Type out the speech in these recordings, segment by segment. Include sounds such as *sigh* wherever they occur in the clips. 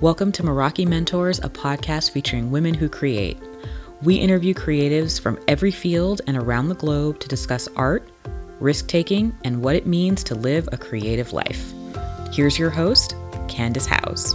Welcome to Meraki Mentors, a podcast featuring women who create. We interview creatives from every field and around the globe to discuss art, risk taking, and what it means to live a creative life. Here's your host, Candace House.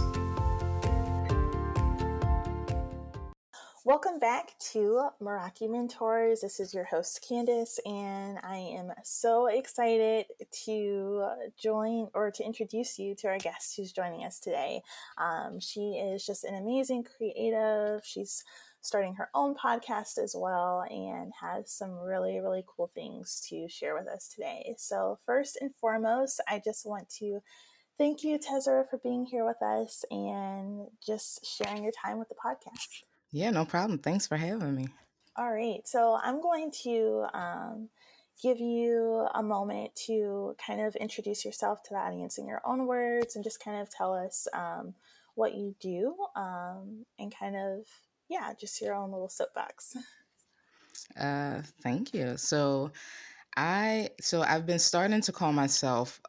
To Meraki Mentors. This is your host, Candace, and I am so excited to join or to introduce you to our guest who's joining us today. Um, she is just an amazing creative. She's starting her own podcast as well and has some really, really cool things to share with us today. So, first and foremost, I just want to thank you, Tezra, for being here with us and just sharing your time with the podcast. Yeah, no problem. Thanks for having me. All right. So I'm going to um, give you a moment to kind of introduce yourself to the audience in your own words and just kind of tell us um, what you do um, and kind of, yeah, just your own little soapbox. *laughs* Uh, thank you. So I so I've been starting to call myself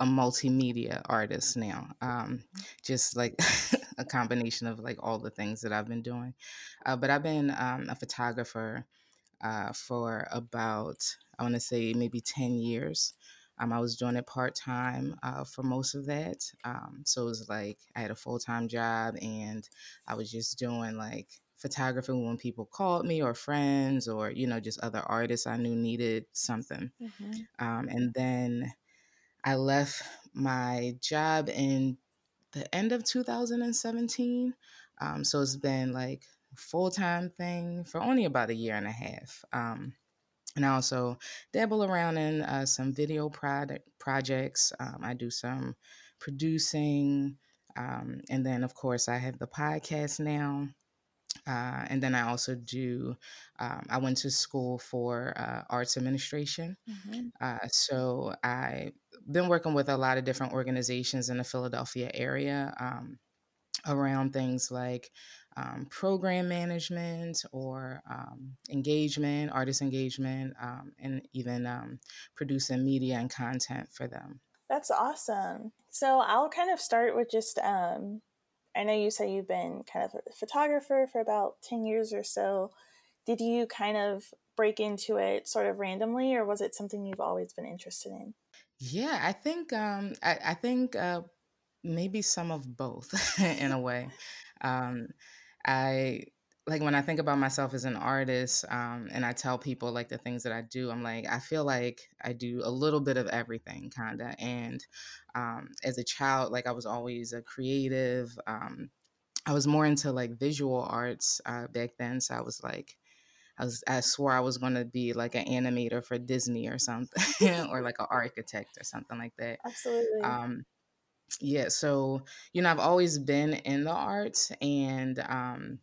a multimedia artist now. Um, just like *laughs* a combination of like all the things that I've been doing. Uh, but I've been um, a photographer uh, for about, I want to say maybe 10 years. Um, I was doing it part time uh, for most of that. Um, so it was like I had a full time job and I was just doing like photography when people called me or friends or, you know, just other artists I knew needed something. Mm-hmm. Um, and then I left my job in the end of 2017. Um, so it's been like full time thing for only about a year and a half. Um, and I also dabble around in uh, some video product projects. Um, I do some producing, um, and then of course I have the podcast now. Uh, and then I also do, um, I went to school for uh, arts administration. Mm-hmm. Uh, so I've been working with a lot of different organizations in the Philadelphia area um, around things like um, program management or um, engagement, artist engagement, um, and even um, producing media and content for them. That's awesome. So I'll kind of start with just I know you say you've been kind of a photographer for about 10 years or so. Did you kind of break into it sort of randomly, or was it something you've always been interested in? Yeah, I think um, I, I think uh, maybe some of both *laughs* in a way. Um, I like when I think about myself as an artist, um, and I tell people like the things that I do, I'm like, I feel like I do a little bit of everything, kinda. And um, as a child, like I was always a creative. Um, I was more into like visual arts uh, back then, so I was like, I was I swore I was going to be like an animator for Disney or something, *laughs* or like an architect or something like that. Absolutely. Um, yeah, so you know, I've always been in the arts, and um,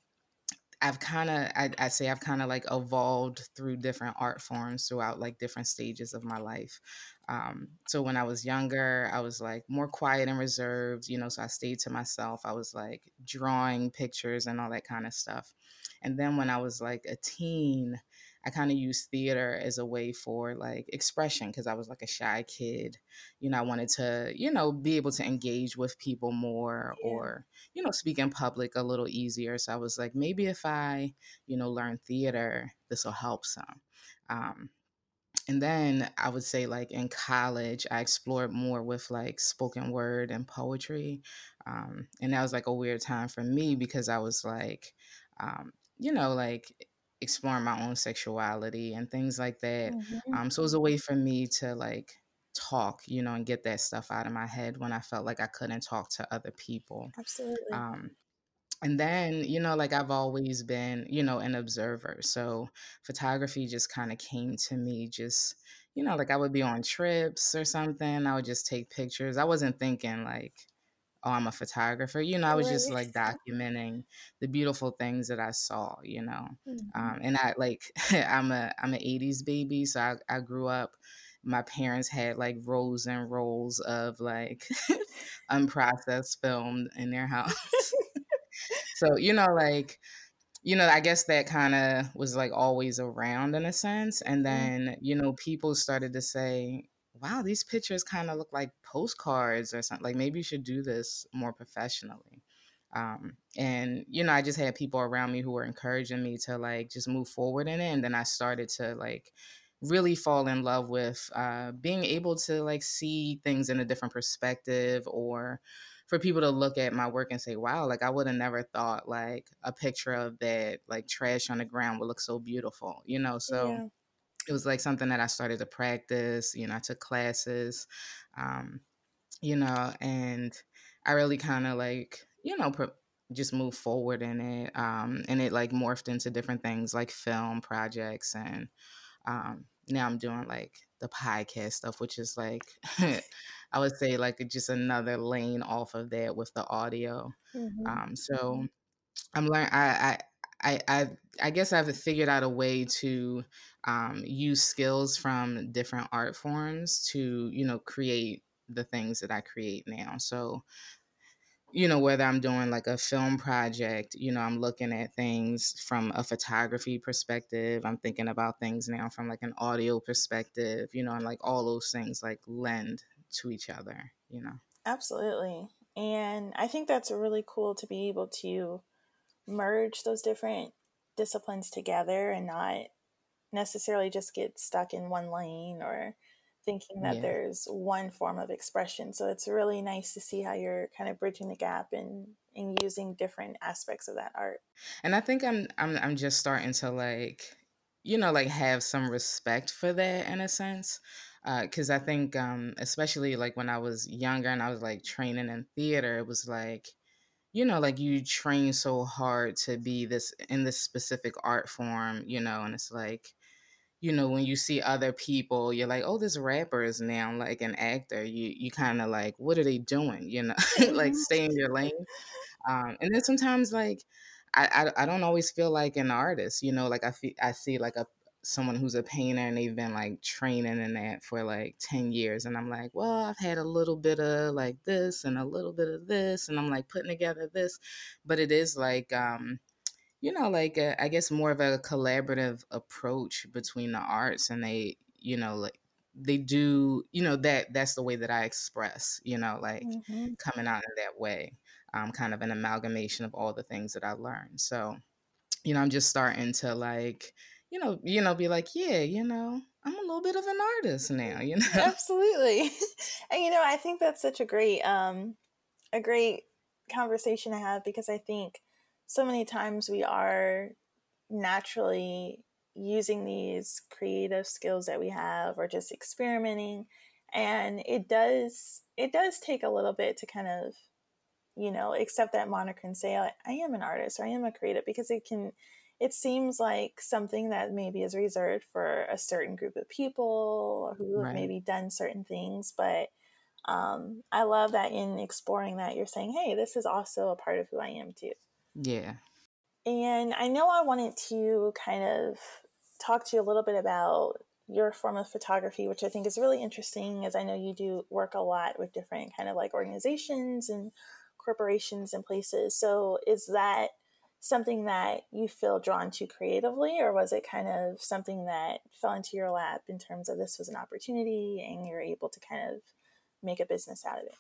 I've kind of, I, I say I've kind of like evolved through different art forms throughout like different stages of my life. Um, so when I was younger, I was like more quiet and reserved, you know, so I stayed to myself. I was like drawing pictures and all that kind of stuff. And then when I was like a teen, I kind of used theater as a way for like expression because I was like a shy kid. You know, I wanted to, you know, be able to engage with people more yeah. or, you know, speak in public a little easier. So I was like, maybe if I, you know, learn theater, this will help some. Um, and then I would say, like in college, I explored more with like spoken word and poetry. Um, and that was like a weird time for me because I was like, um, you know, like exploring my own sexuality and things like that. Mm-hmm. Um, so it was a way for me to like talk, you know, and get that stuff out of my head when I felt like I couldn't talk to other people. Absolutely. Um, and then, you know, like I've always been, you know, an observer. So photography just kind of came to me just, you know, like I would be on trips or something. I would just take pictures. I wasn't thinking like, oh, I'm a photographer. You know, I was just like documenting the beautiful things that I saw, you know. Mm-hmm. Um, and I like *laughs* I'm a I'm an 80s baby, so I, I grew up my parents had like rows and rolls of like *laughs* unprocessed film in their house. *laughs* so, you know, like you know, I guess that kind of was like always around in a sense. And mm-hmm. then, you know, people started to say, wow, these pictures kind of look like postcards or something. Like maybe you should do this more professionally. Um, and you know, I just had people around me who were encouraging me to like just move forward in it. And then I started to like really fall in love with uh, being able to like see things in a different perspective or for people to look at my work and say wow like i would have never thought like a picture of that like trash on the ground would look so beautiful you know so yeah. It was like something that i started to practice you know i took classes um, you know and i really kind of like you know pro- just moved forward in it um, and it like morphed into different things like film projects and um, now I'm doing like the podcast stuff, which is like *laughs* I would say like just another lane off of that with the audio. Mm-hmm. Um, so I'm learning. I, I I I guess I've figured out a way to um, use skills from different art forms to you know create the things that I create now. So you know, whether I'm doing like a film project, you know, I'm looking at things from a photography perspective. I'm thinking about things now from like an audio perspective, you know, and like all those things like lend to each other, you know. Absolutely. And I think that's really cool to be able to merge those different disciplines together and not necessarily just get stuck in one lane or thinking that yeah. there's one form of expression. So it's really nice to see how you're kind of bridging the gap and and using different aspects of that art. And I think I'm I'm I'm just starting to like you know like have some respect for that in a sense because uh, I think um, especially like when I was younger and I was like training in theater, it was like you know like you train so hard to be this in this specific art form, you know, and it's like you know, when you see other people, you're like, oh, this rapper is now like an actor. You you kind of like, what are they doing? You know, *laughs* like stay in your lane. Um, and then sometimes like, I, I I don't always feel like an artist. You know, like I feel I see like a someone who's a painter and they've been like training in that for like 10 years and i'm like well i've had a little bit of like this and a little bit of this and i'm like putting together this but it is like um you know, like a, I guess more of a collaborative approach between the arts, and they, you know, like they do, you know, that that's the way that I express, you know, like mm-hmm. coming out in that way, um, kind of an amalgamation of all the things that I learned. So, you know, I'm just starting to like, you know, you know, be like, yeah, you know, I'm a little bit of an artist now, you *laughs* know. Absolutely. *laughs* and you know, I think that's such a great um a great conversation to have because I think so many times we are naturally using these creative skills that we have or just experimenting and it does it does take a little bit to kind of you know accept that moniker and say I, I am an artist or i am a creative because it can it seems like something that maybe is reserved for a certain group of people who have maybe done certain things but um, i love that in exploring that you're saying hey this is also a part of who i am too yeah. And I know I wanted to kind of talk to you a little bit about your form of photography, which I think is really interesting, as I know you do work a lot with different kind of like organizations and corporations and places. So, is that something that you feel drawn to creatively, or was it kind of something that fell into your lap in terms of this was an opportunity and you're able to kind of make a business out of it?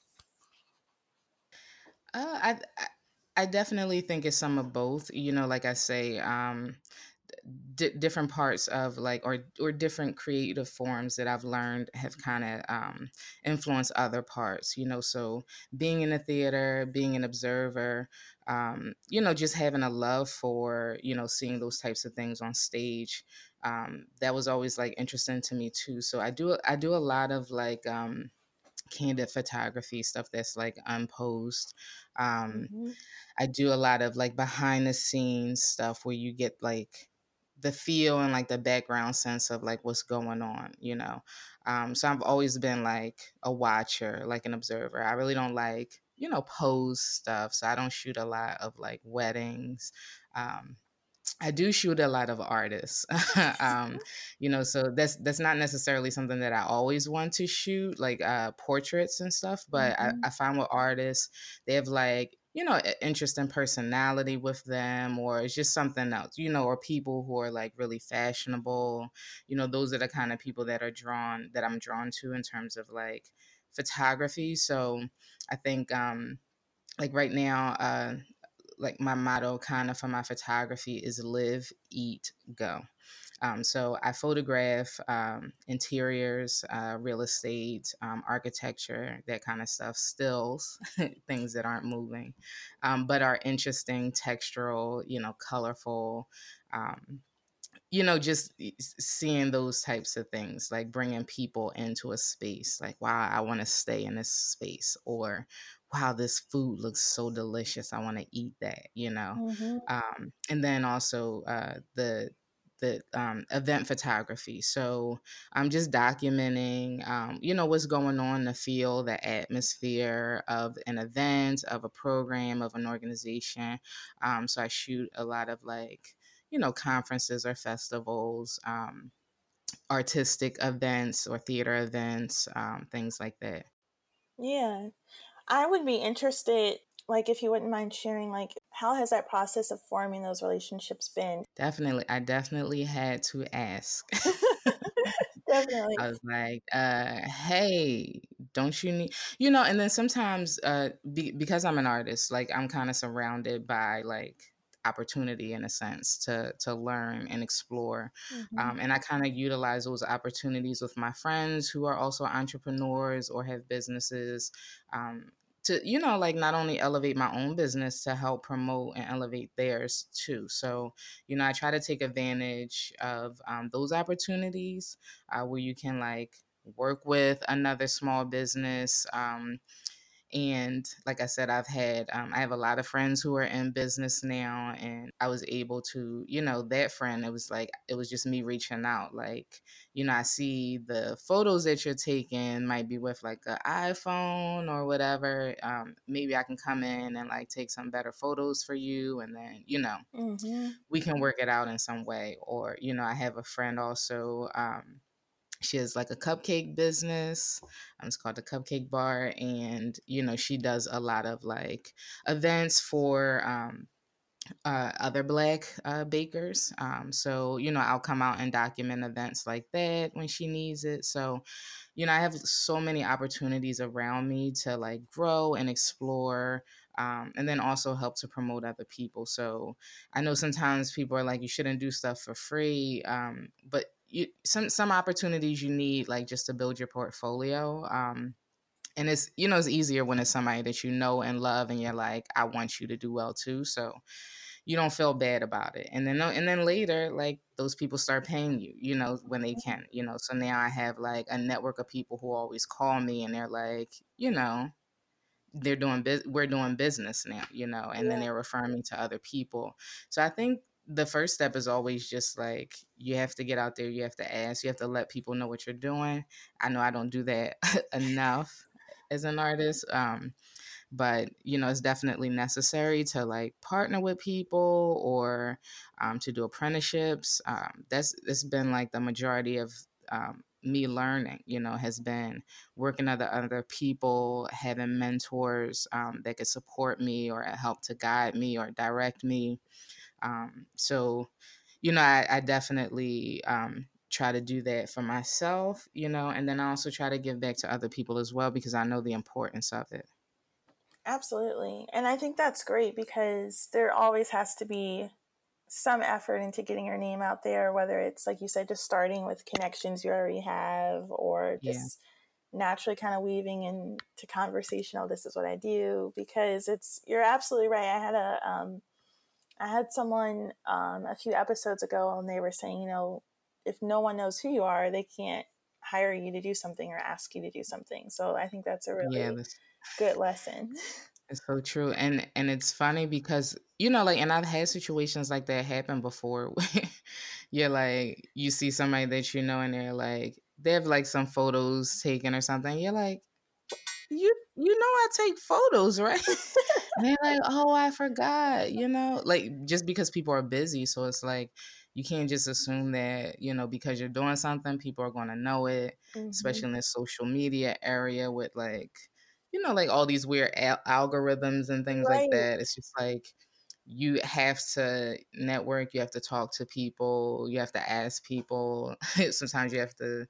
Uh, I, I definitely think it's some of both. You know, like I say, um, different parts of like or or different creative forms that I've learned have kind of um, influenced other parts. You know, so being in the theater, being an observer, um, you know, just having a love for you know seeing those types of things on stage. Um, that was always like interesting to me too. So I do I do a lot of like um, candid photography stuff that's like unposed. Um, mm-hmm. I do a lot of like behind the scenes stuff where you get like the feel and like the background sense of like what's going on, you know. Um, so I've always been like a watcher, like an observer. I really don't like, you know, pose stuff. So I don't shoot a lot of like weddings. Um, I do shoot a lot of artists, *laughs* um, you know, so that's that's not necessarily something that I always want to shoot, like uh, portraits and stuff. But mm-hmm. I, I find with artists, they have like you know interesting personality with them, or it's just something else, you know, or people who are like really fashionable, you know, those are the kind of people that are drawn that I'm drawn to in terms of like photography. So I think um, like right now. Uh, like my motto kind of for my photography is live, eat, go. Um, so I photograph um, interiors, uh, real estate, um, architecture, that kind of stuff, stills, *laughs* things that aren't moving, um, but are interesting, textural, you know, colorful. Um, you know, just seeing those types of things, like bringing people into a space, like, wow, I want to stay in this space, or wow, this food looks so delicious. I want to eat that, you know. Mm-hmm. Um, and then also uh, the the um, event photography. So I'm just documenting, um, you know, what's going on the field, the atmosphere of an event, of a program, of an organization. Um, so I shoot a lot of like, you know, conferences or festivals, um, artistic events or theater events, um, things like that. Yeah. I would be interested, like, if you wouldn't mind sharing, like, how has that process of forming those relationships been? Definitely. I definitely had to ask. *laughs* *laughs* Definitely. I was like, uh, hey, don't you need, you know, and then sometimes, uh, be, because I'm an artist, like I'm kind of surrounded by like opportunity in a sense to to learn and explore Mm-hmm. um, and i kind of utilize those opportunities with my friends who are also entrepreneurs or have businesses um, to you know like not only elevate my own business to help promote and elevate theirs too. So you know i try to take advantage of um, those opportunities uh, where you can like work with another small business um, and like i said i've had um, i have a lot of friends who are in business now and i was able to you know that friend it was like it was just me reaching out like you know i see the photos that you're taking might be with like an iphone or whatever um, maybe i can come in and like take some better photos for you and then you know Mm-hmm. we can work it out in some way or you know i have a friend also um, she has like a cupcake business um, it's called the cupcake bar and you know she does a lot of like events for um, uh, other black uh, bakers um, so you know i'll come out and document events like that when she needs it so you know i have so many opportunities around me to like grow and explore um, and then also help to promote other people so i know sometimes people are like you shouldn't do stuff for free um, but you, some some opportunities you need like just to build your portfolio um, and it's you know it's easier when it's somebody that you know and love and you're like i want you to do well too so you don't feel bad about it and then and then later like those people start paying you you know when they can you know so now i have like a network of people who always call me and they're like you know they're doing biz- we're doing business now you know and then they're referring me to other people so i think the first step is always just like you have to get out there you have to ask you have to let people know what you're doing. I know i don't do that *laughs* enough as an artist um but you know it's definitely necessary to like partner with people or um, to do apprenticeships um, that's it's been like the majority of um, me learning you know has been working with other people having mentors um, that could support me or help to guide me or direct me um, so you know i, I definitely um, try to do that for myself you know and then i also try to give back to other people as well because i know the importance of it Absolutely. And I think that's great because there always has to be some effort into getting your name out there, whether it's like you said, just starting with connections you already have or Yeah. just naturally kind of weaving into conversation. Oh, this is what I do. Because it's you're absolutely right. I had a um I had someone um a few episodes ago and they were saying, you know, if no one knows who you are, they can't hire you to do something or ask you to do something. So I think that's a really yeah that's good lesson. It's so true. And and it's funny because you know, like and I've had situations like that happen before *laughs* where you're like you see somebody that you know and they're like they have like some photos taken or something. You're like, you you know I take photos, right? *laughs* And they're like, oh, I forgot, you know, like just because people are busy. So it's like you can't just assume that, you know, because you're doing something, people are going to know it, Mhm. especially in this social media area with like, you know, like all these weird al- algorithms and things Right. like that. It's just like you have to network, you have to talk to people, you have to ask people. *laughs* Sometimes you have to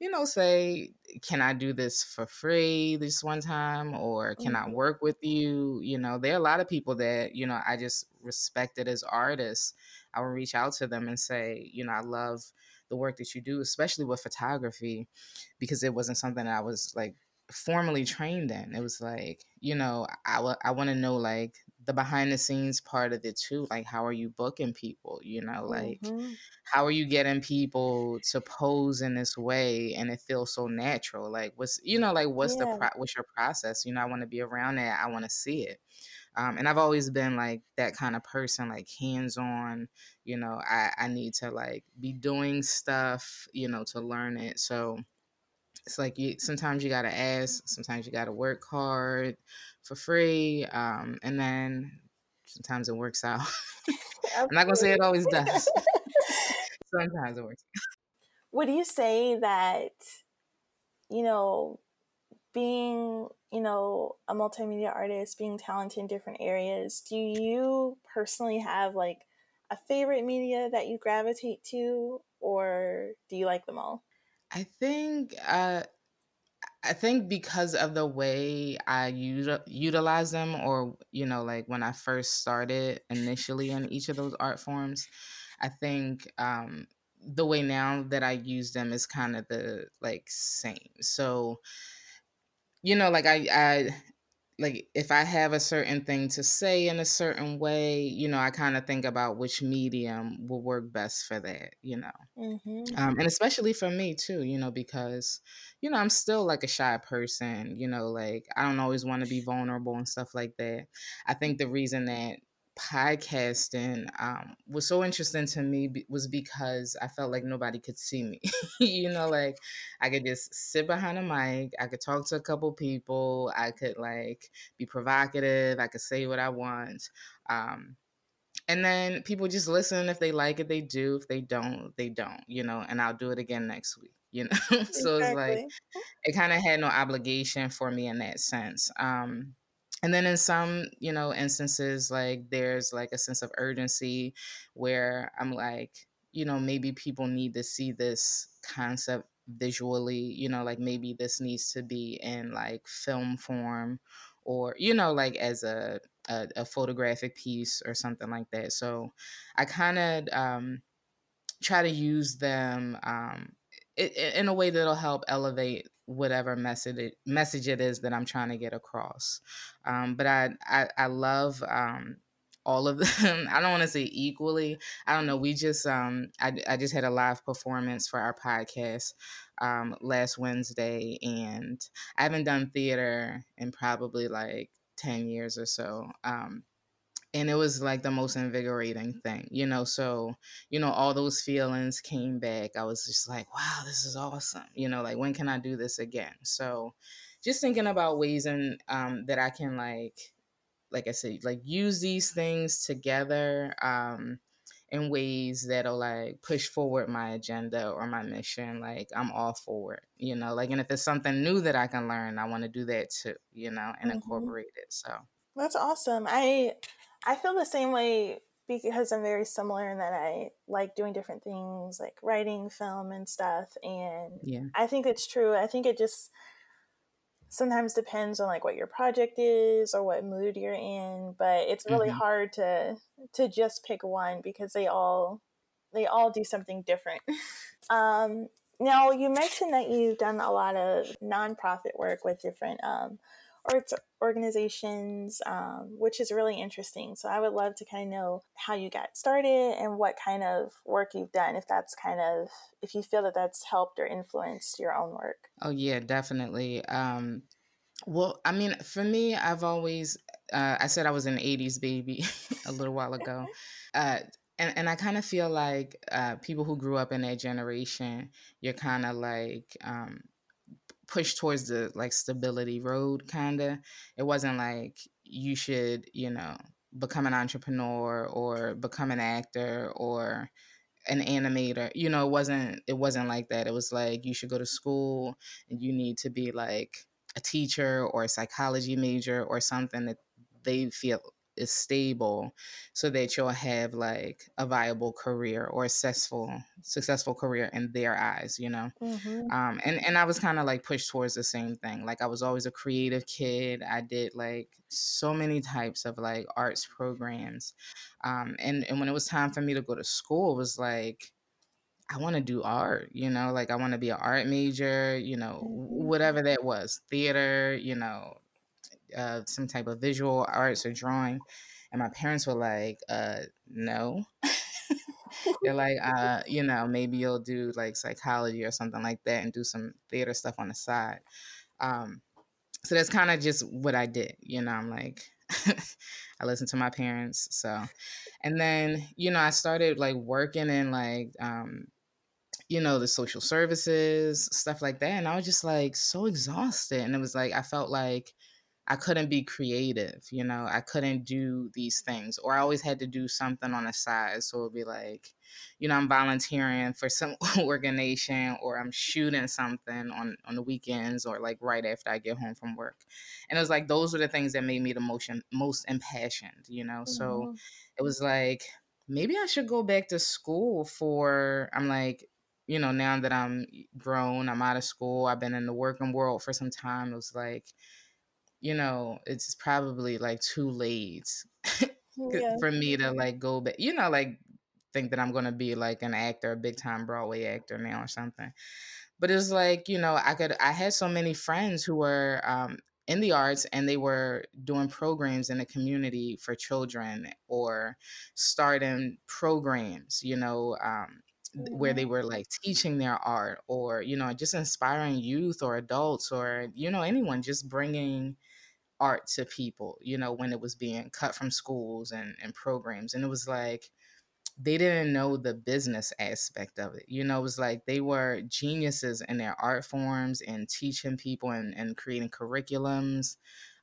you know, say, can I do this for free this one time or can I Mhm. work with you? You know, there are a lot of people that, you know, I just respected as artists. I would reach out to them and say, you know, I love the work that you do, especially with photography, because it wasn't something that I was like formally trained in. It was like, you know, I, w- I want to know like the behind the scenes part of it too. Like, how are you booking people? You know, like, Mhm. how are you getting people to pose in this way and it feels so natural? Like, what's, you know, like, what's the, pro- what's your process? You know, I want to be around that. I want to see it. Um, and I've always been like that kind of person, like hands on. You know, I, I need to like be doing stuff, you know, to learn it. So, it's like you sometimes you gotta ask, sometimes you gotta work hard for free, um, and then sometimes it works out. *laughs* I'm not gonna say it always does. *laughs* sometimes it works. Would you say that, you know, being, you know, a multimedia artist, being talented in different areas, do you personally have like a favorite media that you gravitate to or do you like them all? I think uh, I think because of the way I util- utilize them, or you know, like when I first started initially in each of those art forms, I think um, the way now that I use them is kind of the like same. So you know, like I I like if I have a certain thing to say in a certain way, you know, I kind of think about which medium will work best for that. You know Mm-hmm. um, and especially for me too you know because you know i'm still like a shy person you know like i don't always want to be vulnerable and stuff like that i think the reason that podcasting um, was so interesting to me be- was because i felt like nobody could see me. *laughs* You know like i could just sit behind a mic i could talk to a couple people i could like be provocative i could say what i want um, and then people just listen if they like it they do if they don't they don't you know and i'll do it again next week you know? *laughs* So it's like it kind of had no obligation for me in that sense um and then in some you know instances like there's like a sense of urgency where i'm like you know maybe people need to see this concept visually you know like maybe this needs to be in like film form or you know like as a a, a photographic piece or something like that. So i kind of um try to use them um, in a way that'll help elevate whatever message it, message it is that I'm trying to get across. Um, but I, I I love um, all of *laughs* them. I don't want to say equally. I don't know. We just um, I I just had a live performance for our podcast um, last Wednesday, and I haven't done theater in probably like ten years or so. Um, and it was like the most invigorating thing you know so you know all those feelings came back i was just like wow this is awesome you know like when can i do this again so just thinking about ways and um that i can like like i said like use these things together um in ways that'll like push forward my agenda or my mission like i'm all for it you know like and if it's something new that i can learn i want to do that too you know and Mhm. incorporate it so That's awesome. I I feel the same way because I'm very similar in that I like doing different things like writing, film and stuff and yeah I think it's true. I think it just sometimes depends on like what your project is or what mood you're in, but it's really hmm hard to to just pick one because they all they all do something different. *laughs* um now you mentioned that you've done a lot of nonprofit work with different um arts organizations, um, which is really interesting. So I would love to kind of know how you got started and what kind of work you've done, if that's kind of if you feel that that's helped or influenced your own work. Oh yeah, definitely. Um, well, I mean, for me, I've always uh, I said I was an '80s baby *laughs* a little while ago, *laughs* uh, and and I kind of feel like uh, people who grew up in that generation, you're kind of like um, pushed towards the like stability road, kind of. It wasn't like you should, you know, become an entrepreneur or become an actor or an animator you know it wasn't it wasn't like that it was like you should go to school and you need to be like a teacher or a psychology major or something that they feel is stable so that you'll have like a viable career or a successful successful career in their eyes you know mm-hmm. um, and and i was kind of like pushed towards the same thing like i was always a creative kid i did like so many types of like arts programs um, and and when it was time for me to go to school it was like I want to do art, you know, like I want to be an art major, you know, mm-hmm. whatever that was, theater, you know, uh, some type of visual arts or drawing. And my parents were like, uh, no. *laughs* They're like, uh, you know, maybe you'll do like psychology or something like that and do some theater stuff on the side. Um, so that's kind of just what I did. You know, I'm like, *laughs* I listened to my parents. So, and then, you know, I started like working in like, um, you know, the social services, stuff like that. And I was just like so exhausted. And it was like, I felt like, I couldn't be creative, you know, I couldn't do these things, or I always had to do something on the side. So it'd be like, you know, I'm volunteering for some *laughs* organization, or I'm shooting something on on the weekends, or like right after I get home from work. And it was like those were the things that made me the most most impassioned, you know. Mm-hmm. So it was like maybe I should go back to school for. I'm like, you know, now that I'm grown, I'm out of school, I've been in the working world for some time. It was like you know, it's probably like too late yeah. for me to like go back, you know, like think that I'm going to be like an actor, a big time Broadway actor now or something. But it's like, you know, I could, I had so many friends who were um, in the arts and they were doing programs in the community for children or starting programs, you know, um, where they mm-hmm. were like teaching their art or you know just inspiring youth or adults or you know anyone just bringing art to people, you know, when it was being cut from schools and, and programs. And it was like, they didn't know the business aspect of it. You know, it was like they were geniuses in their art forms and teaching people and, and creating curriculums.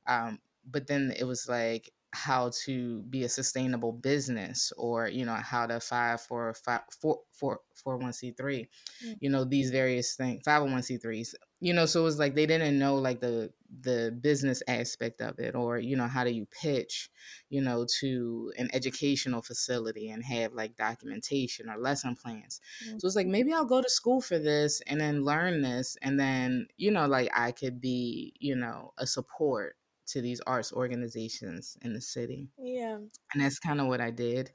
Um, but then it was like how to be a sustainable business or you know how to file for five four four four one c three, mm. you know these various things five hundred oh one c threes. You know, so it was like they didn't know like the the business aspect of it or you know how do you pitch you know to an educational facility and have like documentation or lesson plans mm-hmm. so it's like maybe i'll go to school for this and then learn this and then you know like i could be you know a support to these arts organizations in the city. Yeah. And that's kind of what i did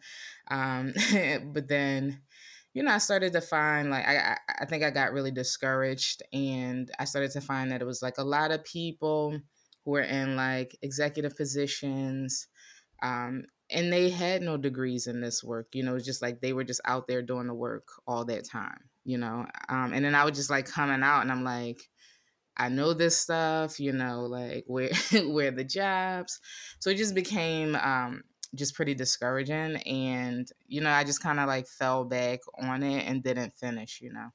um *laughs* but then you know, I started to find like I I think I got really discouraged and I started to find that it was like a lot of people who were in like executive positions um and they had no degrees in this work you know just like they were just out there doing the work all that time you know um and then i was just like coming out and i'm like i know this stuff you know like where *laughs* where the jobs so it just became um just pretty discouraging and you know i just kind of like fell back on it and didn't finish you know.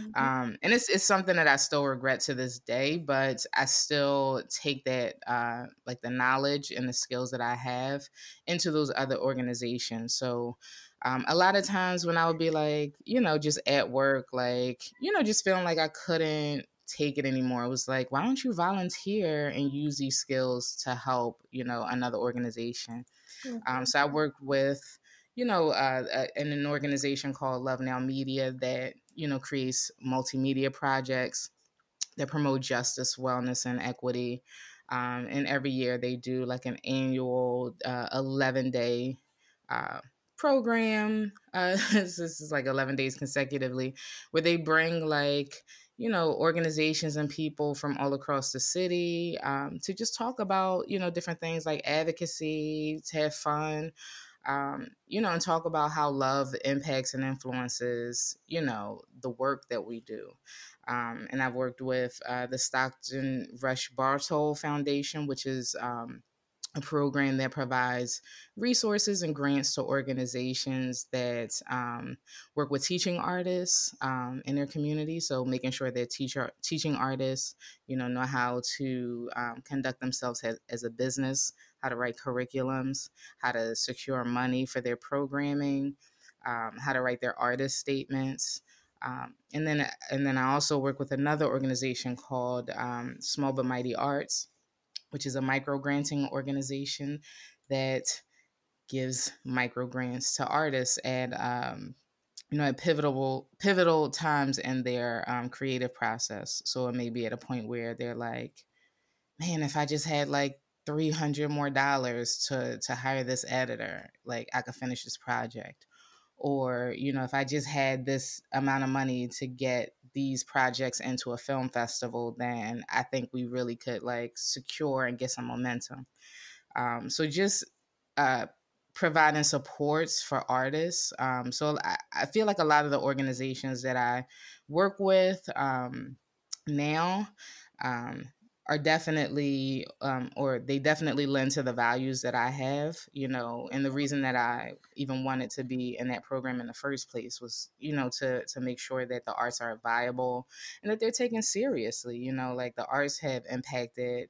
Mm-hmm. um and it's it's something that i still regret to this day but i still take that uh like the knowledge and the skills that i have into those other organizations. So um, a lot of times when I would be like, you know, just at work, like, you know, just feeling like I couldn't take it anymore. It was like, why don't you volunteer and use these skills to help, you know, another organization? Mm-hmm. Um, so I worked with, you know, uh, uh, in an organization called Love Now Media that, you know, creates multimedia projects that promote justice, wellness, and equity. Um, and every year they do like an annual uh, 11 day uh, program. Uh, *laughs* this is like 11 days consecutively, where they bring like you know, organizations and people from all across the city um, to just talk about, you know, different things like advocacy, to have fun, um, you know, and talk about how love impacts and influences, you know, the work that we do. Um, and I've worked with uh, the Stockton Rush Bartol Foundation, which is um, a program that provides resources and grants to organizations that um, work with teaching artists um, in their community. So making sure that teacher teaching artists, you know, know how to um, conduct themselves as, as a business, how to write curriculums, how to secure money for their programming, um, how to write their artist statements. Um, and then, and then I also work with another organization called um, Small but Mighty Arts, which is a micro granting organization that gives micro grants to artists at um, you know at pivotal pivotal times in their um, creative process. So it may be at a point where they're like, man, if I just had like 300 more dollars to to hire this editor like i could finish this project or you know if i just had this amount of money to get these projects into a film festival then i think we really could like secure and get some momentum. Um, so just uh, providing supports for artists um, so I, I, feel like a lot of the organizations that i work with um, now um, are definitely um, or they definitely lend to the values that i have you know and the reason that i even wanted to be in that program in the first place was you know to to make sure that the arts are viable and that they're taken seriously you know like the arts have impacted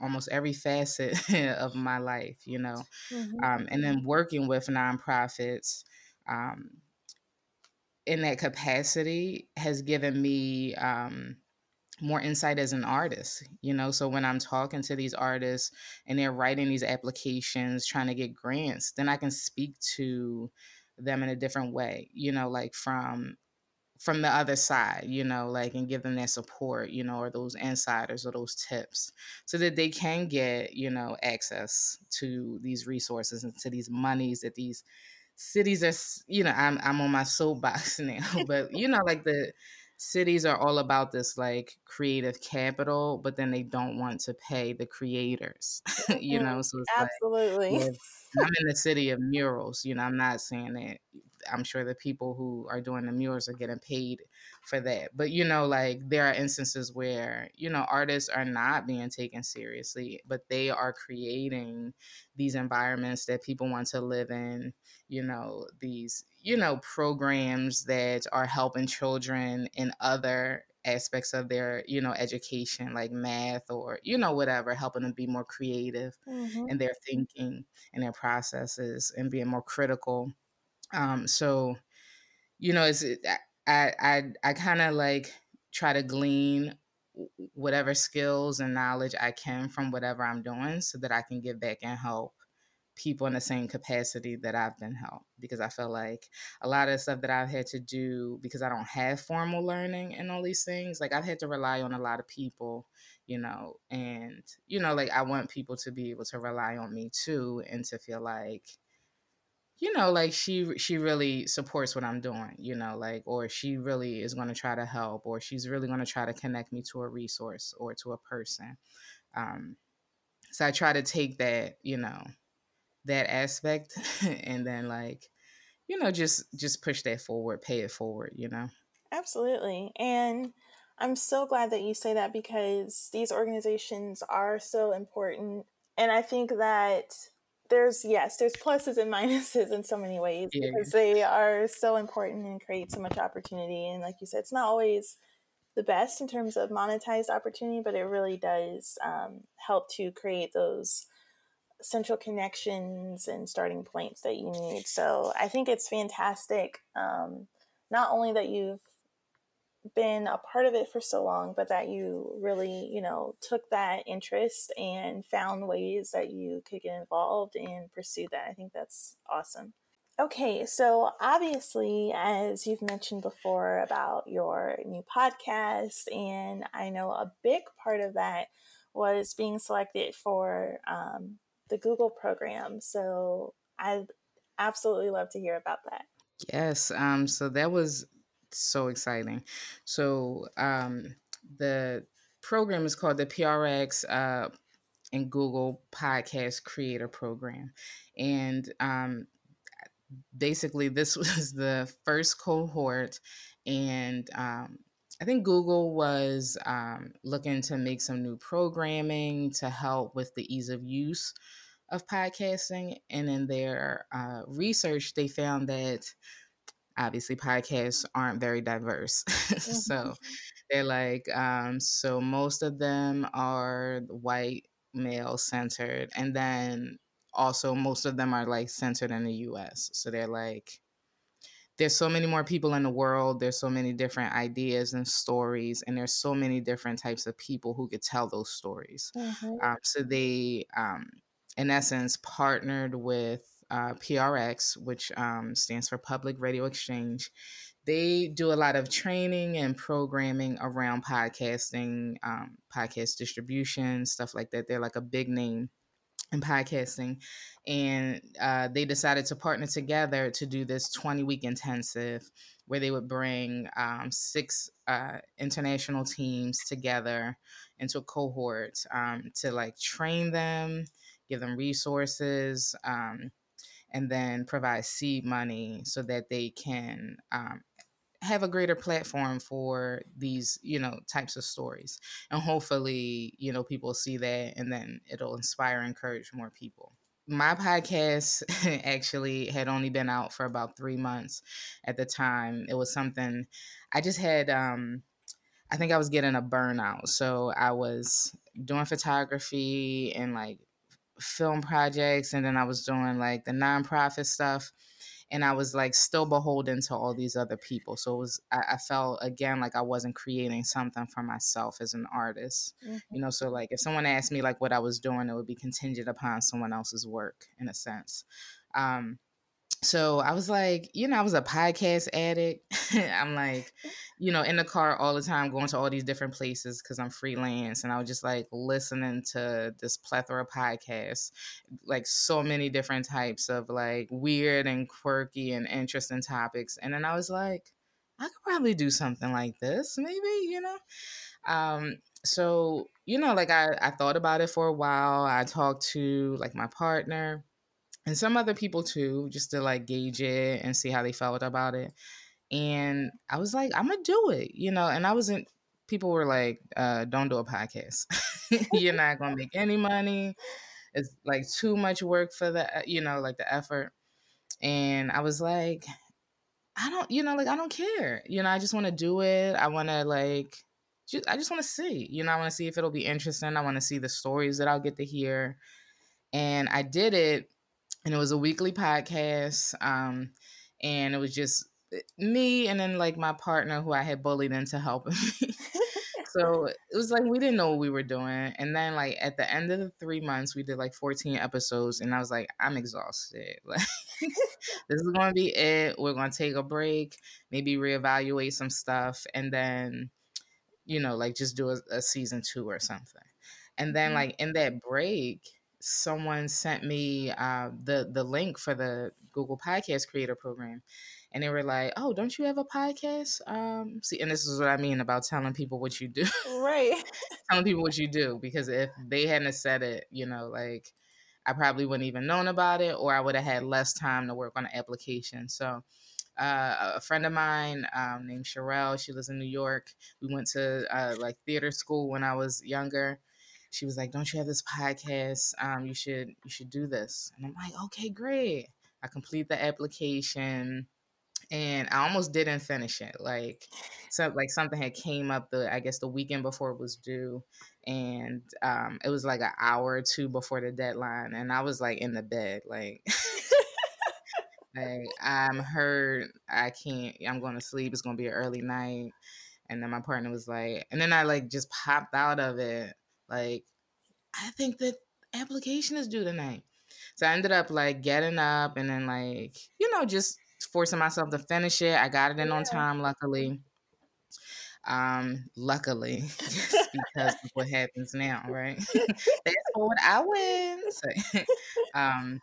almost every facet *laughs* of my life you know mm-hmm. um, and then working with nonprofits um, in that capacity has given me um, more insight as an artist you know? So when i'm talking to these artists and they're writing these applications trying to get grants then i can speak to them in a different way you know like from from the other side you know like and give them that support you know or those insiders or those tips so that they can get you know access to these resources and to these monies that these cities are you know i'm, I'm on my soapbox *laughs* now but you know like the cities are all about this like creative capital, but then they don't want to pay the creators, *laughs* you mm-hmm. know. So it's absolutely. Like, *laughs* I'm in the city of murals, you know. I'm not saying that. I'm sure the people who are doing the murals are getting paid for that, but you know, like there are instances where you know artists are not being taken seriously, but they are creating these environments that people want to live in. You know, these you know, programs that are helping children in other aspects of their, you know, education, like math or, you know, whatever, helping them be more creative mm-hmm. in their thinking and their processes and being more critical. Um, so, you know, it's I I I kind of like try to glean whatever skills and knowledge I can from whatever I'm doing so that I can give back and help people in the same capacity that I've been helped because I feel like a lot of stuff that I've had to do because I don't have formal learning and all these things, like I've had to rely on a lot of people, you know, and you know, like I want people to be able to rely on me too and to feel like you know like she she really supports what i'm doing you know like or she really is going to try to help or she's really going to try to connect me to a resource or to a person um so i try to take that you know that aspect *laughs* and then like you know just just push that forward pay it forward you know? Absolutely and i'm so glad that you say that because these organizations are so important and i think that there's yes there's pluses and minuses in so many ways yeah. because they are so important and create so much opportunity and like you said it's not always the best in terms of monetized opportunity but it really does um, help to create those central connections and starting points that you need. So I think it's fantastic. Um, not only that you've been a part of it for so long, but that you really, you know, took that interest and found ways that you could get involved and pursue that. I think that's awesome. Okay, so obviously, as you've mentioned before about your new podcast, and I know a big part of that was being selected for um, the Google program. So I'd absolutely love to hear about that. Yes. Um, so that was so exciting. So um, the program is called the PRX uh, and Google Podcast Creator Program. And um, basically, this *laughs* was the first cohort. And um, I think Google was um, looking to make some new programming to help with the ease of use of podcasting. And in their uh, research, they found that obviously podcasts aren't very diverse. *laughs* Mm-hmm. so they're like, um, so most of them are white, male centered. And then also most of them are like centered in the US. So they're like, there's so many more people in the world there's so many different ideas and stories and there's so many different types of people who could tell those stories mm-hmm. um, so they um, in essence, partnered with uh, PRX, which um, stands for Public Radio Exchange. They do a lot of training and programming around podcasting, um, podcast distribution, stuff like that. They're like a big name in podcasting. And uh, they decided to partner together to do this 20 week intensive where they would bring um, six uh, international teams together into a cohort um, to like train them, give them resources, um, and then provide seed money so that they can um, have a greater platform for these you know types of stories. And hopefully you know people see that and then it'll inspire and encourage more people. My podcast *laughs* actually had only been out for about three months at the time. It was something i just had um i think i was getting a burnout. So i was doing photography and like film projects and then i was doing like the nonprofit stuff and I was like still beholden to all these other people. So it was I, I felt again like I wasn't creating something for myself as an artist. Mm-hmm. You know, so like if someone asked me like what I was doing, it would be contingent upon someone else's work in a sense. Um, so I was like, you know, I was a podcast addict. *laughs* I'm like, *laughs* you know, in the car all the time, going to all these different places because I'm freelance. And I was just like listening to this plethora of podcasts, like so many different types of like weird and quirky and interesting topics. And then I was like, I could probably do something like this, maybe, you know? Um, so, you know, like I, I thought about it for a while. I talked to like my partner and some other people too, just to like gauge it and see how they felt about it. And I was like, I'm gonna do it, you know. And I wasn't. People were like, uh, "Don't do a podcast. *laughs* You're not gonna make any money. It's like too much work for the, uh, you know, like the effort." And I was like, I don't, you know, like I don't care. You know, I just want to do it. I want to like, just, I just want to see. You know, I want to see if it'll be interesting. I want to see the stories that I'll get to hear. And I did it and it was a weekly podcast. Um, and it was just eh, me and then like my partner who I had bullied into helping me. *laughs* so it was like we didn't know what we were doing. And then like at the end of the three months, we did like 14 episodes, and I was like, I'm exhausted. *laughs* Like this is gonna be it. We're gonna take a break, maybe reevaluate some stuff, and then you know, like just do a, a season two or something. And then mm-hmm. like in that break, someone sent me uh, the the link for the Google Podcast Creator Program, and they were like, "Oh, don't you have a podcast?" Um, see, and this is what I mean about telling people what you do, right? *laughs* telling people what you do, because if they hadn't said it, you know, like I probably wouldn't even known about it, or I would have had less time to work on the application. So. Uh, a friend of mine um, named Sherelle, she lives in New York. We went to uh, like theater school when I was younger, she was like, "Don't you have this podcast? Um, you should you should do this." And I'm like, "Okay, great." I complete the application, and I almost didn't finish it. Like, so like something had came up the I guess the weekend before it was due, and um, it was like an hour or two before the deadline, and I was like in the bed, like. *laughs* like I'm hurt. I can't. I'm going to sleep. It's going to be an early night. And then my partner was like, and then I like just popped out of it like, I think that application is due tonight. So I ended up like getting up and then like, you know, just forcing myself to finish it. I got it in yeah. on time, luckily. Um, luckily, *laughs* just because of what happens now, right? *laughs* That's what I win. So, *laughs* um,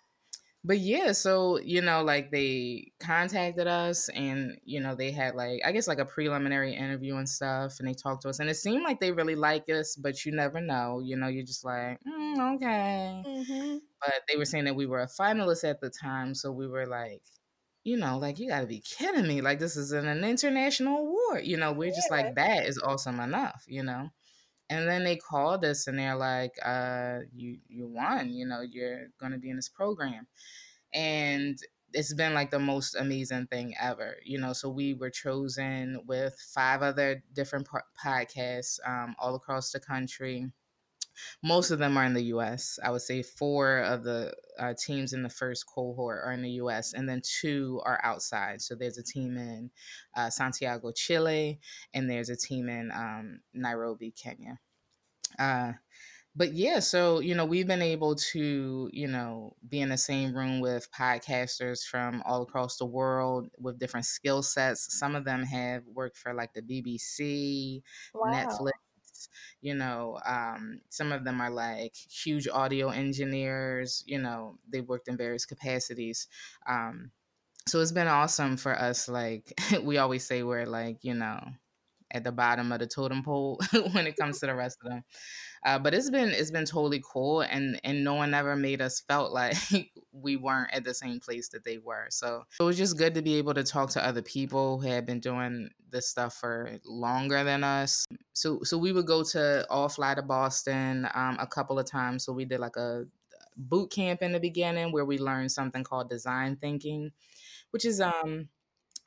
but yeah, so you know, like they contacted us, and you know, they had like I guess like a preliminary interview and stuff, and they talked to us, and it seemed like they really like us, but you never know. You know, you're just like, mm, okay. Mm-hmm. But they were saying that we were a finalist at the time, so we were like, you know, like you got to be kidding me! Like this is an, an international award. You know, we're just like that is awesome enough. You know. And then they called us and they're like, uh, you you won, you know, you're gonna be in this program. And it's been like the most amazing thing ever, you know. So we were chosen with five other different podcasts um, all across the country. Most of them are in the U.S. I would say four of the uh, teams in the first cohort are in the U.S. and then two are outside. So there's a team in uh, Santiago, Chile, and there's a team in um, Nairobi, Kenya. Uh, but yeah, so you know, we've been able to, you know, be in the same room with podcasters from all across the world with different skill sets. Some of them have worked for like the BBC, Wow. Netflix, you know, um, some of them are like huge audio engineers, you know, they've worked in various capacities. Um, so it's been awesome for us. Like *laughs* we always say, we're like, you know, at the bottom of the totem pole *laughs* when it comes to the rest of them. Uh, but it's been it's been totally cool, and and no one ever made us felt *laughs* like we weren't at the same place that they were. So it was just good to be able to talk to other people who had been doing this stuff for longer than us. So so we would go to all fly to Boston um, a couple of times. So we did like a boot camp in the beginning where we learned something called design thinking, which is um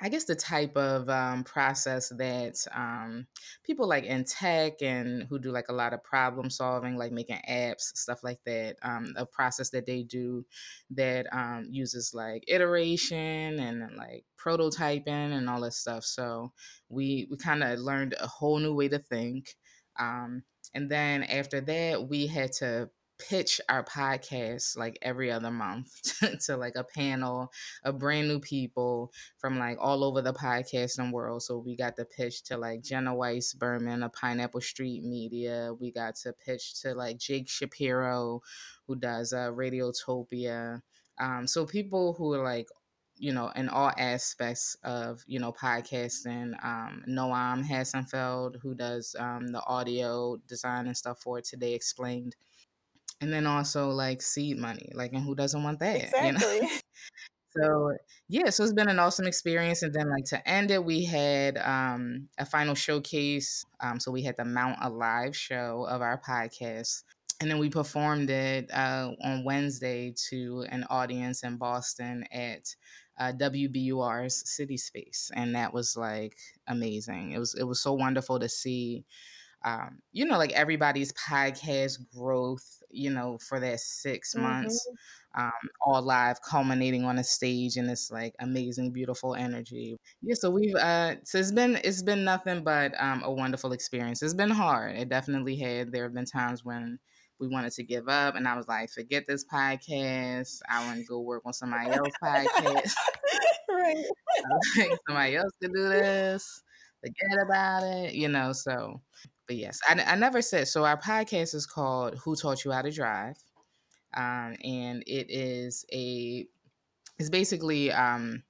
I guess the type of um, process that um, people like in tech and who do like a lot of problem solving, like making apps, stuff like that, um, a process that they do that um, uses like iteration and like prototyping and all this stuff. So we we kind of learned a whole new way to think. Um, and then after that, we had to pitch our podcast like every other month *laughs* to, like a panel of brand new people from like all over the podcasting world. So we got to pitch to like Jenna Weiss Berman of Pineapple Street Media. We got to pitch to like Jake Shapiro, who does uh, Radiotopia. Um, so people who are like you know, in all aspects of, you know, podcasting. Um, Noam Hassenfeld, who does um, the audio design and stuff for Today Explained and then also like seed money like and who doesn't want that exactly. you know *laughs* so yeah so it's been an awesome experience and then like to end it we had um a final showcase um so we had the mount a live show of our podcast and then we performed it uh, on wednesday to an audience in boston at uh, WBUR's City Space, and that was like amazing. It was it was so wonderful to see um, you know, like everybody's podcast growth, you know, for that 6 mm-hmm. months, um, all live, culminating on a stage and this like amazing, beautiful energy. Yeah, so we've uh, so it's been it's been nothing but um, a wonderful experience. It's been hard. It definitely had. There have been times when we wanted to give up, and I was like, forget this podcast. I want to go work on somebody else's podcast. *laughs* right. *laughs* somebody else can do this. Forget about it, you know. So but yes, I, I never said so. Our podcast is called "Who Taught You How to Drive," um, and it is a it's basically um,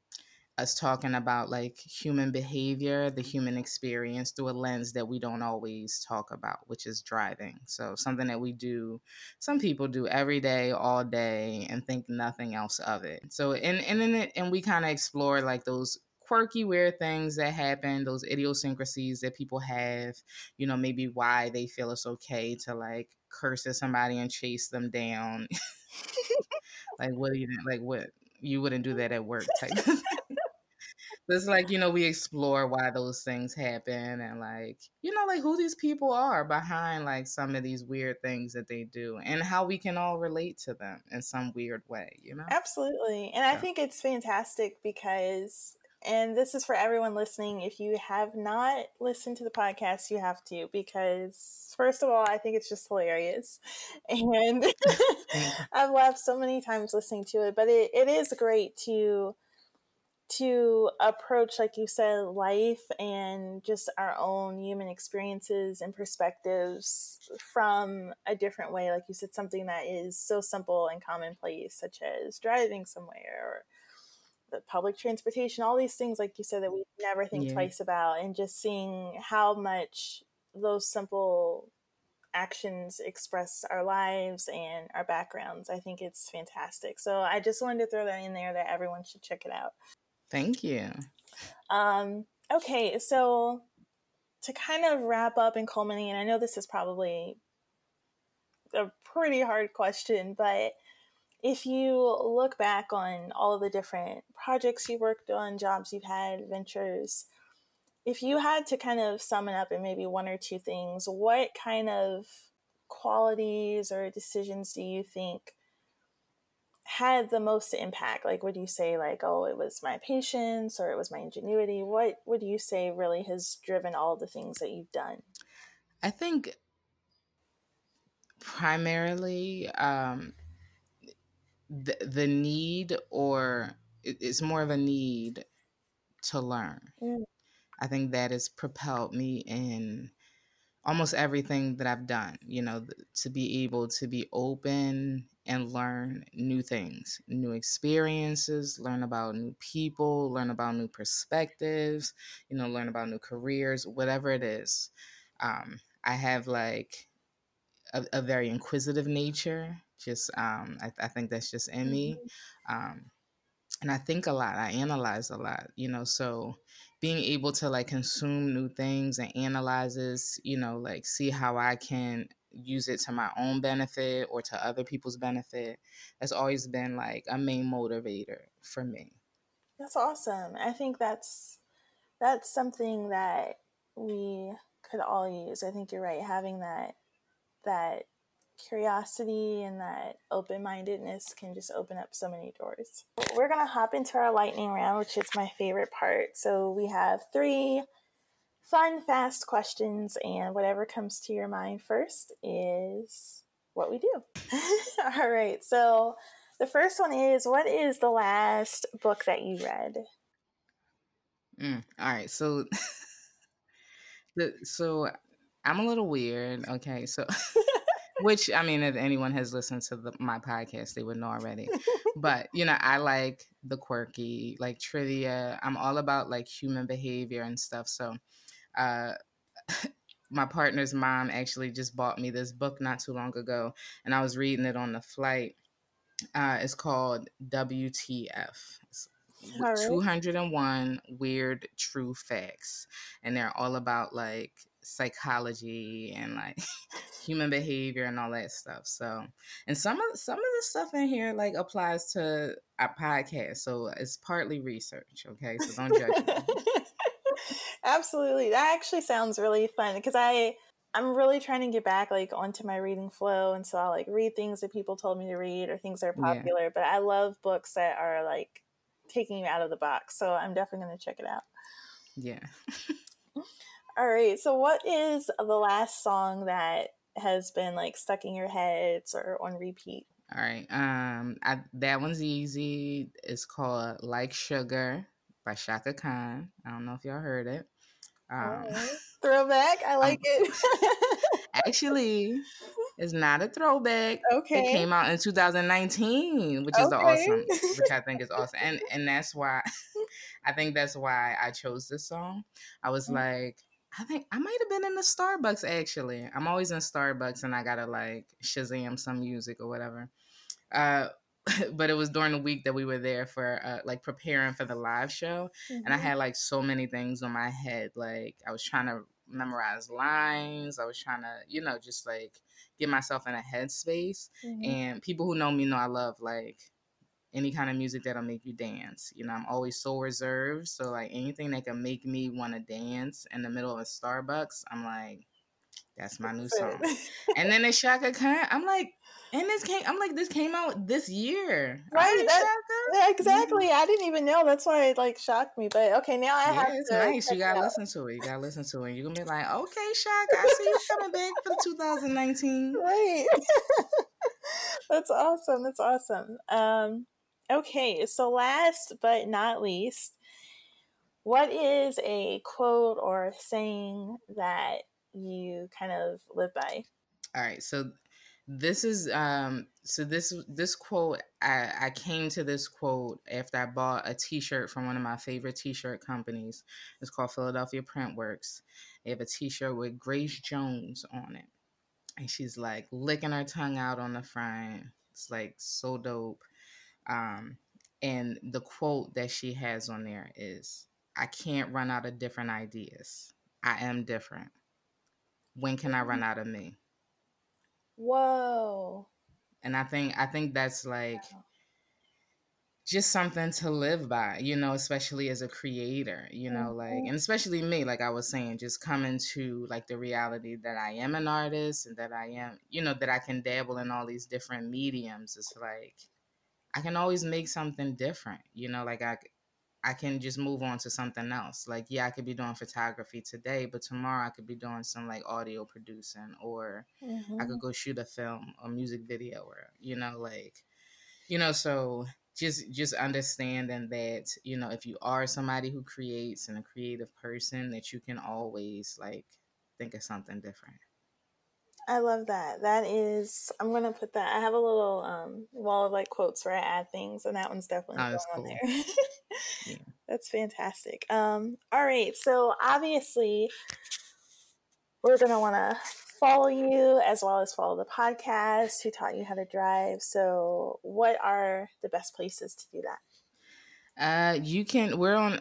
us talking about like human behavior, the human experience through a lens that we don't always talk about, which is driving. So something that we do, some people do every day, all day, and think nothing else of it. So and and then it, and we kind of explore like those quirky, weird things that happen, those idiosyncrasies that people have, you know, maybe why they feel it's okay to like curse at somebody and chase them down. *laughs* like what you like what you wouldn't do that at work type. it's like, you know, we explore why those things happen and like, you know, like who these people are behind like some of these weird things that they do and how we can all relate to them in some weird way, you know? Absolutely. And I think it's fantastic because and this is for everyone listening. If you have not listened to the podcast, you have to because, first of all, I think it's just hilarious. *laughs* And *laughs* I've laughed so many times listening to it, but it, it is great to to approach like you said life and just our own human experiences and perspectives from a different way like you said something that is so simple and commonplace such as driving somewhere or the public transportation, all these things, like you said, that we never think yeah. twice about, and just seeing how much those simple actions express our lives and our backgrounds. I think it's fantastic. So I just wanted to throw that in there that everyone should check it out. Thank you. Um, okay, so to kind of wrap up and culminate, and I know this is probably a pretty hard question, but if you look back on all the different projects you worked on, jobs you've had, ventures, if you had to kind of sum it up in maybe one or two things, what kind of qualities or decisions do you think had the most impact? Like, would you say, like, oh, it was my patience or it was my ingenuity? What would you say really has driven all the things that you've done? I think primarily um, the the need, or it's more of a need to learn. Mm. I think that has propelled me in almost everything that I've done, you know, to be able to be open and learn new things, new experiences, learn about new people, learn about new perspectives, you know, learn about new careers, whatever it is. Um, I have like a, a, very inquisitive nature. Just, um, I, I think that's just in me. Mm-hmm. Um, and I think a lot, I analyze a lot, you know, so being able to like consume new things and analyzes, you know, like see how I can use it to my own benefit or to other people's benefit has always been like a main motivator for me. That's awesome. I think that's that's something that we could all use. I think you're right having that that curiosity and that open mindedness can just open up so many doors. We're going to hop into our lightning round, which is my favorite part. So we have three fun, fast questions, and whatever comes to your mind first is what we do. *laughs* All right. So the first one is what is the last book that you read? Mm, all right. So, *laughs* the, so I'm a little weird. Okay. So. *laughs* which I mean, if anyone has listened to the, my podcast, they would know already. *laughs* but you know, I like the quirky, like trivia. I'm all about like human behavior and stuff. So, uh, *laughs* my partner's mom actually just bought me this book not too long ago, and I was reading it on the flight. Uh, it's called WTF. It's right. 201 weird true facts and they're all about like psychology and like *laughs* human behavior and all that stuff. So, and some of some of the stuff in here like applies to our podcast. So it's partly research. Okay, so don't judge me. *laughs* Absolutely, that actually sounds really fun because I I'm really trying to get back like onto my reading flow, and so I'll like read things that people told me to read or things that are popular. Yeah. But I love books that are like taking you out of the box. So I'm definitely going to check it out. Yeah. *laughs* All right. So, what is the last song that has been like stuck in your heads or on repeat? All right. Um, I, that one's easy. It's called "Like Sugar" by Chaka Khan. I don't know if y'all heard it. Um, right. *laughs* Throwback. I like it. *laughs* actually, it's not a throwback. Okay. It came out in 2019, which is okay. awesome, which I think is *laughs* awesome, and and that's why I think that's why I chose this song. I was mm-hmm. like, I think I might have been in the Starbucks actually. I'm always in Starbucks and I gotta like Shazam some music or whatever. Uh, *laughs* but it was during the week that we were there for uh, like preparing for the live show, mm-hmm. and I mm-hmm. had like so many things on my head. Like I was trying to memorize lines. I was trying to, you know, just like get myself in a headspace. Mm-hmm. And people who know me know I love like any kind of music that'll make you dance. You know, I'm always so reserved. So like anything that can make me want to dance in the middle of a Starbucks, I'm like, that's my new song. *laughs* and then the Chaka Khan, I'm like, and this came, I'm like, this came out this year, right? That, exactly. Mm-hmm. I didn't even know. That's why it like shocked me. But okay, now I yeah, have it's to. nice. You gotta listen to it. You gotta listen to it. You're gonna be like, okay, *laughs* Chaka, I see you coming back for 2019. Right. *laughs* That's awesome. That's awesome. Um, Okay, so last but not least, what is a quote or saying that you kind of live by? All right, so this is um so this this quote I, I came to this quote after I bought a t-shirt from one of my favorite t-shirt companies. It's called Philadelphia Printworks. They have a t-shirt with Grace Jones on it. And she's like licking her tongue out on the front. It's like so dope. Um, and the quote that she has on there is I can't run out of different ideas. I am different. When can I run mm. out of me? Whoa. And I think I think that's like just something to live by, you know, especially as a creator, you know, like and especially me, like I was saying, just coming to like the reality that I am an artist and that I am, you know, that I can dabble in all these different mediums. It's like I can always make something different. You know, like I I can just move on to something else. Like, yeah, I could be doing photography today, but tomorrow I could be doing some like audio producing, or mm-hmm. I could go shoot a film, a music video, or you know, like, you know, so just just understanding that you know if you are somebody who creates and a creative person that you can always like think of something different I love that. That is, I'm gonna put that. I have a little um, wall of like quotes where I add things, and that one's definitely oh, going cool. on there. yeah. *laughs* That's fantastic. Um, all right, so obviously, we're gonna want to follow you as well as follow the podcast. Who taught you how to drive? So, what are the best places to do that? Uh, you can. We're on.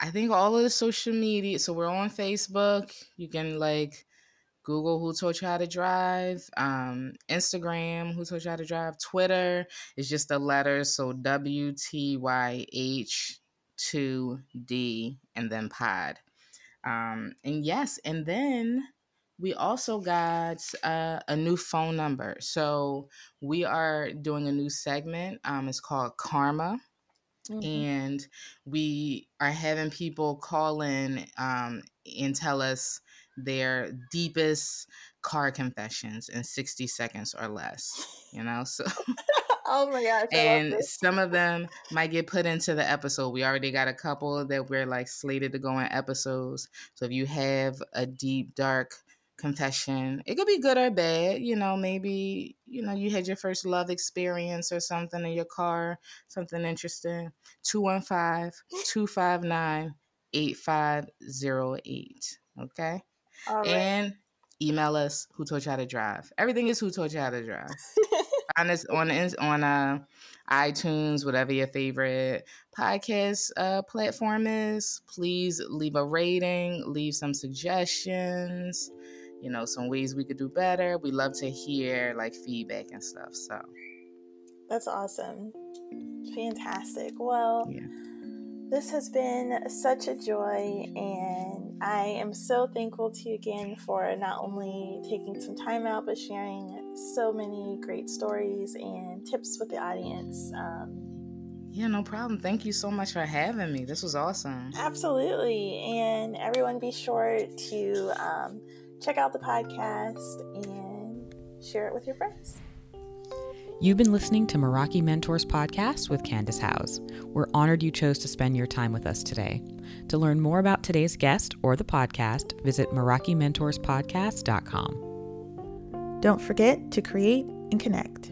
I think all of the social media. So we're on Facebook. You can like Google who taught you how to drive, um, Instagram who taught you how to drive, Twitter is just the letters, so W T Y H two D and then pod. Um, and yes, and then we also got uh, a new phone number. So we are doing a new segment. Um, it's called Karma. Mm-hmm. And we are having people call in um, and tell us their deepest car confessions in 60 seconds or less, you know? So *laughs* Oh my gosh. and some of them might get put into the episode. We already got a couple that we're like slated to go in episodes. So if you have a deep, dark confession, it could be good or bad. You know, maybe, you know, you had your first love experience or something in your car, something interesting. 215 259 8508. Okay. Right. And email us who taught you how to drive. Everything is who taught you how to drive. *laughs* Find us on on uh, iTunes, whatever your favorite podcast uh, platform is. Please leave a rating, leave some suggestions. You know, some ways we could do better. We love to hear like feedback and stuff. So that's awesome, fantastic. Well. Yeah this has been such a joy, and I am so thankful to you again for not only taking some time out, but sharing so many great stories and tips with the audience. Um, yeah, no problem. Thank you so much for having me. This was awesome. Absolutely. And everyone be sure to um, check out the podcast and share it with your friends. You've been listening to Meraki Mentors Podcast with Candace House. We're honored you chose to spend your time with us today. To learn more about today's guest or the podcast, visit MerakiMentorsPodcast.com. Don't forget to create and connect.